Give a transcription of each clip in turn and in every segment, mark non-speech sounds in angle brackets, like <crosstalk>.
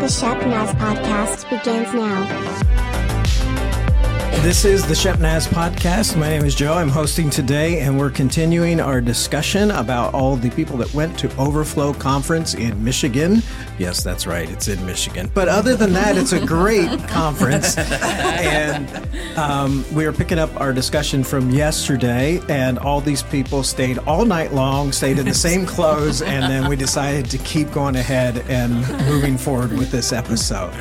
The Shep Naz podcast begins now. This is the Shep Naz podcast. My name is Joe. I'm hosting today, and we're continuing our discussion about all the people that went to Overflow Conference in Michigan. Yes, that's right, it's in Michigan. But other than that, it's a great <laughs> conference. And um, we are picking up our discussion from yesterday, and all these people stayed all night long, stayed in the <laughs> same clothes, and then we decided to keep going ahead and moving forward with this episode.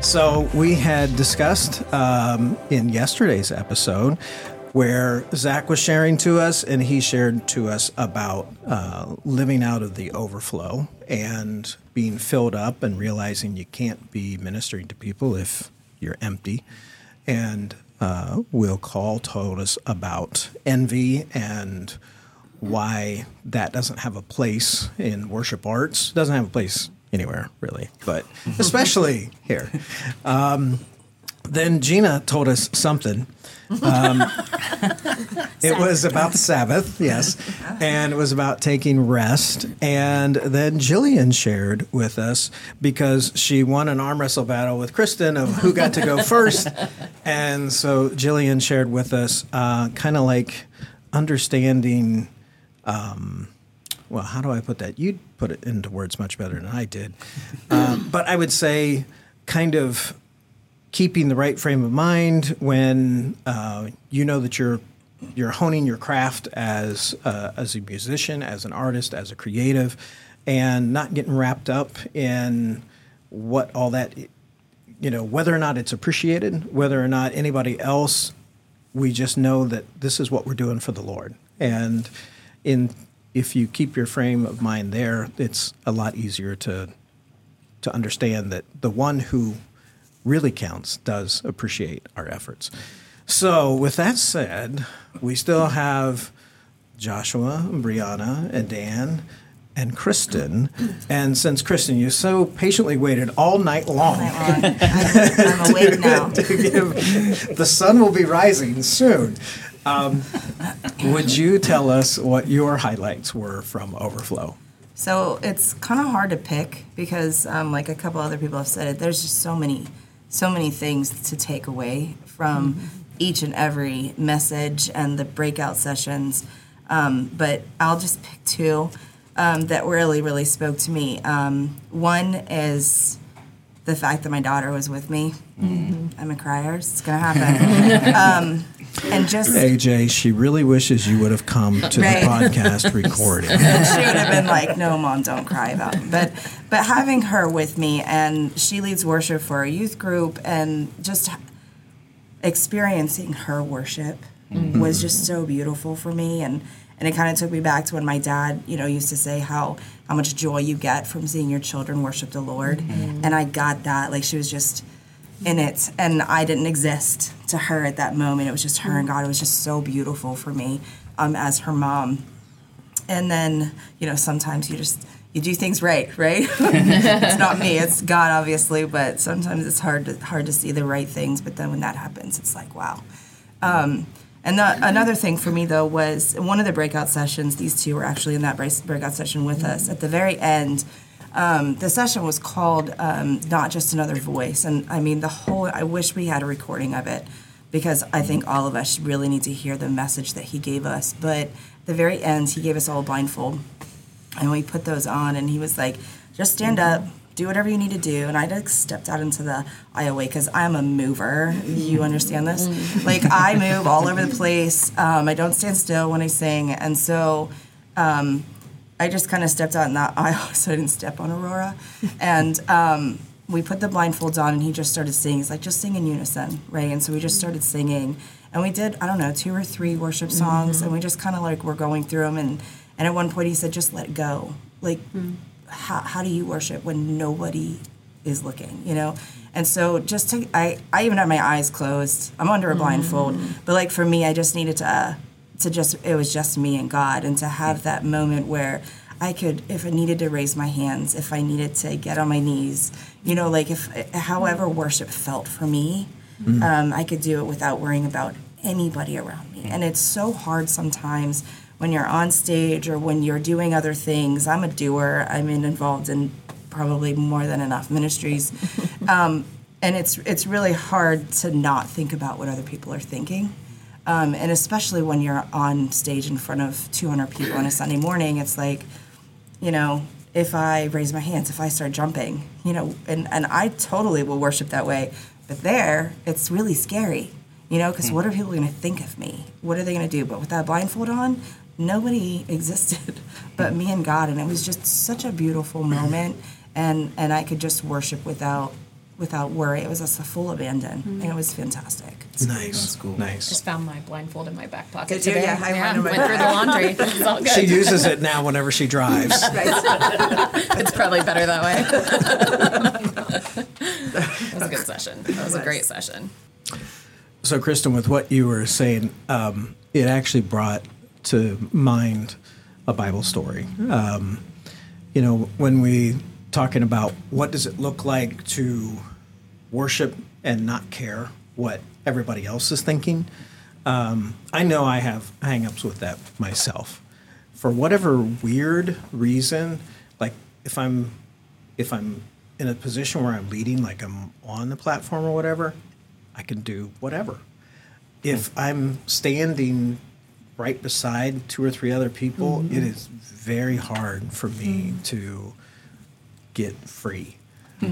So we had discussed um, in yesterday's episode where Zack was sharing to us, and he shared to us about uh, living out of the overflow and being filled up and realizing you can't be ministering to people if you're empty. And uh, Will Call told us about envy and why that doesn't have a place in worship arts, doesn't have a place anywhere really, but <laughs> especially here. Um, then Gina told us something. Um, <laughs> it was about the Sabbath, yes, <laughs> and it was about taking rest. And then Jillian shared with us because she won an arm wrestle battle with Kristen of who got to go first. And so Jillian shared with us uh, kind of like understanding. Um, well, how do I put that? You'd put it into words much better than I did. Um, <laughs> but I would say kind of keeping the right frame of mind when uh, you know that you're you're honing your craft as uh, as a musician, as an artist, as a creative, and not getting wrapped up in what all that you know whether or not it's appreciated, whether or not anybody else. We just know that this is what we're doing for the Lord, and in if you keep your frame of mind there, it's a lot easier to to understand that the one who really counts does appreciate our efforts. So, with that said, we still have Joshua, Brianna, and Dan, and Kristen. And since Kristen, you so patiently waited all night long, I'm, I'm awake <laughs> now. to give, the sun will be rising soon. Um, would you tell us what your highlights were from Overflow? So it's kind of hard to pick because, um, like a couple other people have said, it, there's just so many, so many things to take away from mm-hmm. each and every message and the breakout sessions. Um, but I'll just pick two um, that really, really spoke to me. Um, one is the fact that my daughter was with me. Mm-hmm. I'm a crier. It's gonna happen. <laughs> and just AJ, she really wishes you would have come to right. the podcast <laughs> recording. she would have been like, "No, mom, don't cry about." It. But but having her with me, and she leads worship for a youth group, and just experiencing her worship mm-hmm. was just so beautiful for me, and and it kind of took me back to when my dad, you know, used to say how how much joy you get from seeing your children worship the Lord, mm-hmm. and I got that. Like she was just in it and I didn't exist to her at that moment. It was just her and God. It was just so beautiful for me um, as her mom. And then, you know, sometimes you just you do things right, right? <laughs> it's not me, it's God obviously, but sometimes it's hard to hard to see the right things, but then when that happens, it's like, wow. Um, and the, another thing for me though was one of the breakout sessions, these two were actually in that breakout session with us. At the very end, um, the session was called um, Not Just Another Voice. And I mean, the whole, I wish we had a recording of it because I think all of us really need to hear the message that he gave us. But the very end, he gave us all a blindfold. And we put those on, and he was like, just stand up, do whatever you need to do. And I just stepped out into the aisleway because I'm a mover. You understand this? Mm. like, I move all over the place. Um, I don't stand still when I sing. And so, um, I just kind of stepped out in that aisle <laughs> so I didn't step on Aurora. and um, we put the blindfolds on and he just started singing. He's like, just sing in unison, right? And so we just started singing. And we did, I don't know, two or three worship songs. Mm-hmm. And we just kind of like were going through them. And, and at one point he said, just let go. Like, mm-hmm. how, how do you worship when nobody is looking, you know? And so just to, I, I even had my eyes closed. I'm under a blindfold. Mm-hmm. But like for me, I just needed to, uh, to just it was just me and God and to have that moment where I could if I needed to raise my hands, if I needed to get on my knees, you know, like if however worship felt for me, mm-hmm. um, I could do it without worrying about anybody around me. And it's so hard sometimes when you're on stage or when you're doing other things. I'm a doer. I'm in, involved in probably more than enough ministries. <laughs> um, and it's it's really hard to not think about what other people are thinking. Um, and especially when you're on stage in front of 200 people on a Sunday morning, it's like, you know, if I raise my hands, if I start jumping, you know, and, and I totally will worship that way. But there, it's really scary, you know, because hmm. what are people going to think of me? What are they going to do? But with that blindfold on, nobody <laughs> existed but me and God, and it was just such a beautiful moment, and and I could just worship without without worry. It was just a full abandon, and it was fantastic. Nice. cool. Nice. Just found my blindfold in my back pocket Did you? today. Yeah, I wonder went about through the laundry. <laughs> It's all good. She uses it now whenever she drives. <laughs> <laughs> it's probably better that way. that was a good session. That was a great session. So, Kristen, with what you were saying, um, it actually brought to mind a Bible story. Um, you know, when we talking about what does it look like to worship and not care what everybody else is thinking, um, I know I have hangups with that myself. For whatever weird reason, like if I'm if I'm in a position where I'm leading, like I'm on the platform or whatever, I can do whatever. If I'm standing right beside two or three other people, it is very hard for me to get free.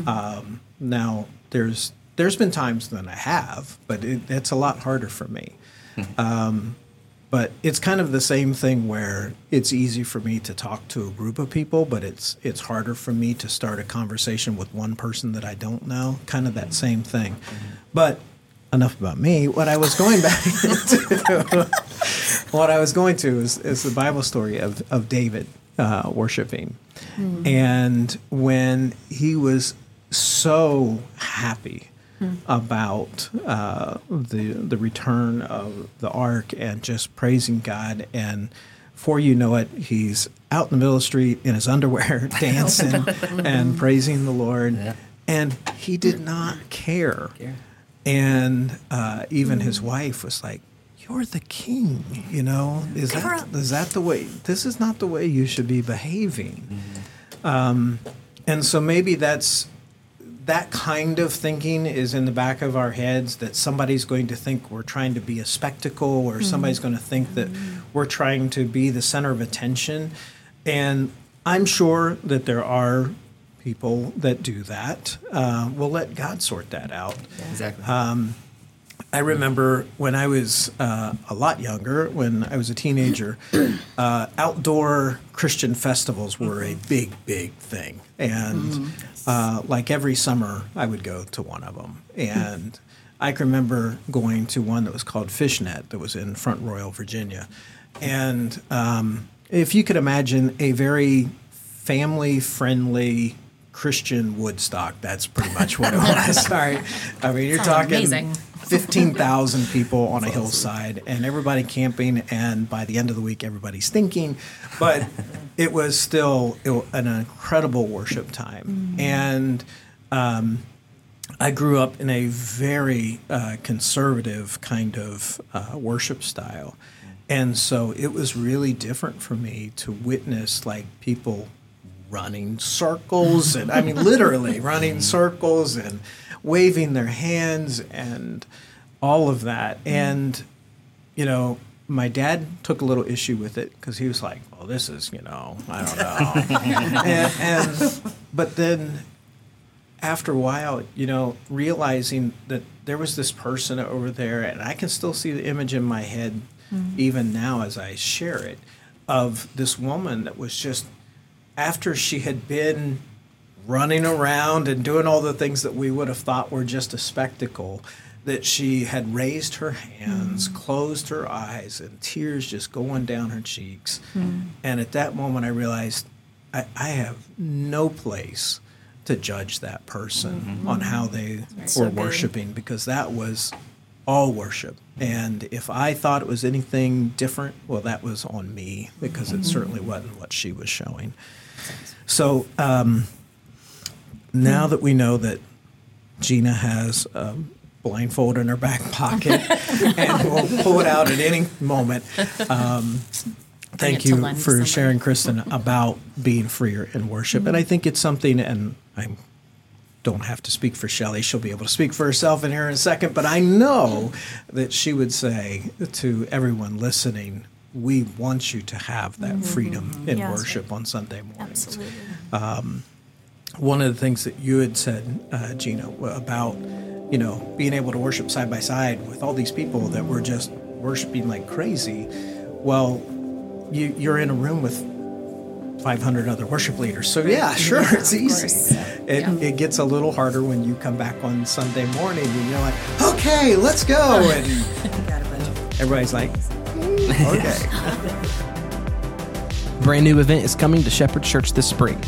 Um, now, there's there's been times that I have, but it, it's a lot harder for me. Um, but it's kind of the same thing where it's easy for me to talk to a group of people, but it's it's harder for me to start a conversation with one person that I don't know. Kind of that same thing. But enough about me. What I was going back <laughs> to, what I was going to is, is the Bible story of of David uh, worshiping, and when he was so happy about uh, the the return of the ark and just praising God. And before you know it he's out in the middle of the street in his underwear <laughs> dancing <laughs> and praising the Lord. And he did not care. And uh, even his wife was like you're the king you know? Is that is that the way this is not the way you should be behaving. Um, and so maybe that's that kind of thinking is in the back of our heads that somebody's going to think we're trying to be a spectacle or mm-hmm. somebody's going to think that mm-hmm. we're trying to be the center of attention. And I'm sure that there are people that do that. Uh, we'll let God sort that out. Exactly. Um, I remember when I was uh, a lot younger, when I was a teenager, <clears throat> uh, outdoor Christian festivals were a big, big thing. And uh, like every summer, I would go to one of them. And I can remember going to one that was called Fishnet that was in Front Royal, Virginia. And um, if you could imagine a very family friendly Christian Woodstock, that's pretty much what it <laughs> was. Sorry. I mean, you're Sounds talking amazing. 15,000 <laughs> people on a hillside and everybody camping and by the end of the week everybody's thinking. but <laughs> it was still an incredible worship time. And um, I grew up in a very uh, conservative kind of uh, worship style. And so it was really different for me to witness like people running circles and I mean literally <laughs> running circles and waving their hands and all of that. Mm-hmm. And you know my dad took a little issue with it because he was like well this is you know I don't know. <laughs> And, and but then after a while, you know, realizing that there was this person over there, and I can still see the image in my head mm-hmm. even now as I share it of this woman that was just after she had been running around and doing all the things that we would have thought were just a spectacle that she had raised her hands closed her eyes and tears just going down her cheeks. And at that moment i realized i, I have no place to judge that person on how they were worshiping because that was all worship. And if I thought it was anything different, well, that was on me because it certainly wasn't what she was showing. So um, now that we know that Gina has a blindfold in her back pocket <laughs> and will pull it out at any moment, um, thank you for somebody. sharing, Kristen, about being freer in worship. And I think it's something, and I don't have to speak for Shelly. She'll be able to speak for herself in here in a second. But I know that she would say to everyone listening, we want you to have that freedom in Yes. worship on Sunday mornings. Absolutely. Um, One of the things that you had said, uh, Gina, about you know being able to worship side by side with all these people that were just worshiping like crazy. Well, you, you're in a room with 500 other worship leaders, so yeah, sure, <laughs> it's easy. It, Yeah. it gets a little harder when you come back on Sunday morning and you're like, okay, let's go, <laughs> and Got a bunch of everybody's like, "Mm, <laughs> okay. Brand new event is coming to Shepherd Church this spring.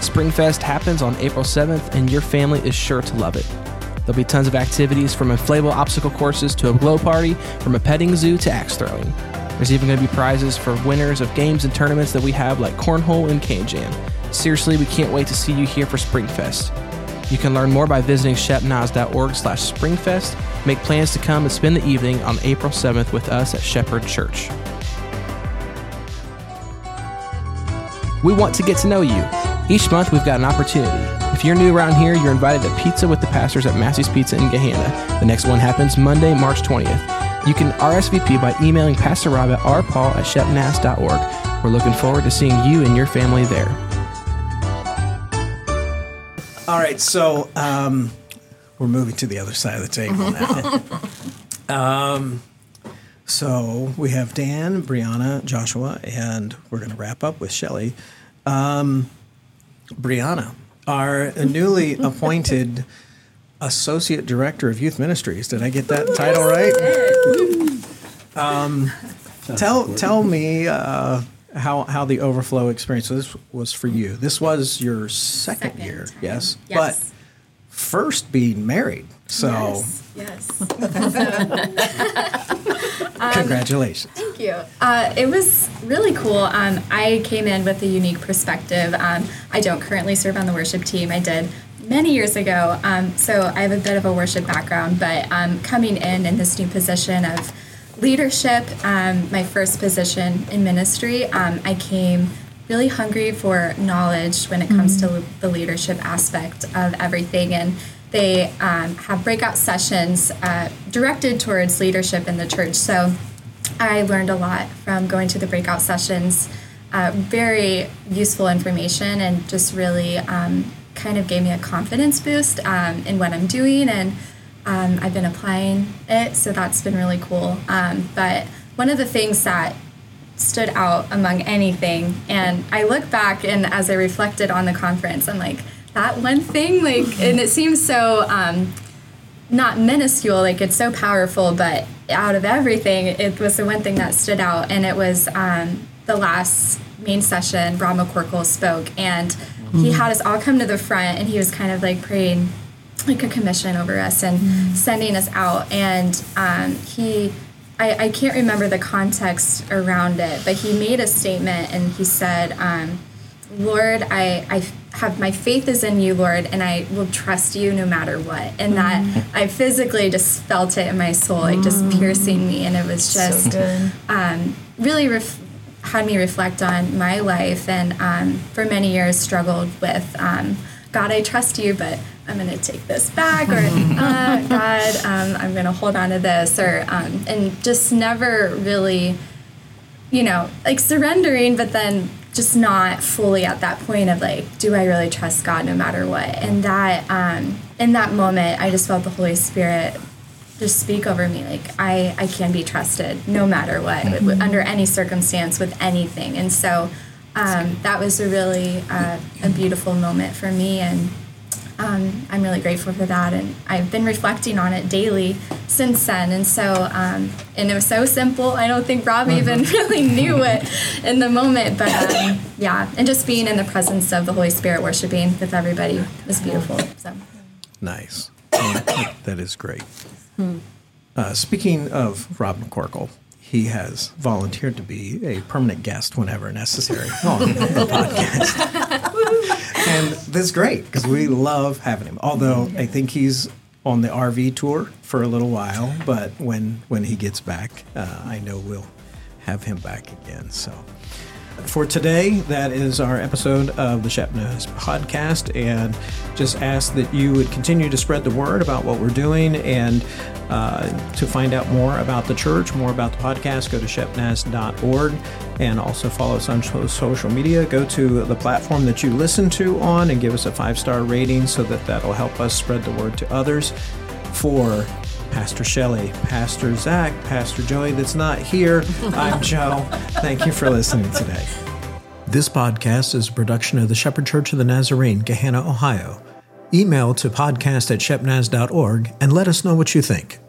Springfest happens on April 7th, and your family is sure to love it. There'll be tons of activities from inflatable obstacle courses to a glow party, from a petting zoo to axe throwing. There's even going to be prizes for winners of games and tournaments that we have, like Cornhole and KanJam. Seriously, we can't wait to see you here for Springfest. You can learn more by visiting shepnaz.org slash springfest. Make plans to come and spend the evening on April 7th with us at Shepherd Church. We want to get to know you. Each month, we've got an opportunity. If you're new around here, you're invited to pizza with the pastors at Massey's Pizza in Gahanna. The next one happens Monday, March 20th. You can RSVP by emailing Pastor Rob at rpaul at shepnaz.org. We're looking forward to seeing you and your family there. All right, so um, we're moving to the other side of the table now. <laughs> um, so we have Dan, Brianna, Joshua, and we're going to wrap up with Shelly. Um, Brianna, our newly <laughs> appointed Associate Director of Youth Ministries. Did I get that title right? <laughs> Um, tell tell me uh, how how the overflow experience. So this was for you. This was your second, Second year, time. yes, Yes. First being married. So Yes. <laughs> congratulations. Thank you. Uh, it was really cool. Um, I came in with a unique perspective. Um, I don't currently serve on the worship team. I did many years ago. Um, so I have a bit of a worship background, but um, coming in in this new position of leadership, um, my first position in ministry, um, I came really hungry for knowledge when it comes to the leadership aspect of everything. And they um, have breakout sessions uh, directed towards leadership in the church. So I learned a lot from going to the breakout sessions. Uh, very useful information and just really um, kind of gave me a confidence boost um, in what I'm doing. And um, I've been applying it, so that's been really cool. Um, but one of the things that stood out among anything, and I look back and as I reflected on the conference, I'm like, that one thing, like, and it seems so. Um, not minuscule, like it's so powerful, but out of everything, it was the one thing that stood out, and it was um, the last main session. Rob McCorkle spoke, and he had us all come to the front, and he was kind of like praying like a commission over us and sending us out, and um, he. I, I can't remember the context around it, but he made a statement and he said, um, Lord, I, I have my faith is in you, Lord, and I will trust you no matter what. And that I physically just felt it in my soul, like just piercing me. And it was just um, really ref- had me reflect on my life and um, for many years struggled with um, God, I trust you, but I'm going to take this back, or uh, God, um, I'm going to hold on to this, or um, and just never really you know, like surrendering, but then just not fully at that point of like, do I really trust God no matter what? And that, um, in that moment, I just felt the Holy Spirit just speak over me, like I, I can be trusted no matter what, w- under any circumstance, with anything. And so um, that was a really uh, a beautiful moment for me, and um, I'm really grateful for that, and I've been reflecting on it daily since then. And so, um, and it was so simple. I don't think Rob even <laughs> really knew it in the moment, but um, yeah, and just being in the presence of the Holy Spirit, worshiping with everybody was beautiful. So. Nice. <coughs> that is great. Uh, speaking of Rob McCorkle, he has volunteered to be a permanent guest whenever necessary on the podcast. <laughs> and that's great because we love having him. Although I think he's on the RV tour for a little while, but when when he gets back, uh, I know we'll have him back again. So for today, that is our episode of the Shep Shepnaz podcast. And just ask that you would continue to spread the word about what we're doing. And uh, to find out more about the church, more about the podcast, go to shepnaz.org and also follow us on social media. Go to the platform that you listen to on and give us a five star rating so that that'll help us spread the word to others. For Pastor Shelly, Pastor Zack, Pastor Joey that's not here. I'm <laughs> Joe. Thank you for listening today. This podcast is a production of the Shepherd Church of the Nazarene, Gahanna, Ohio. Email to podcast at shepnaz.org and let us know what you think.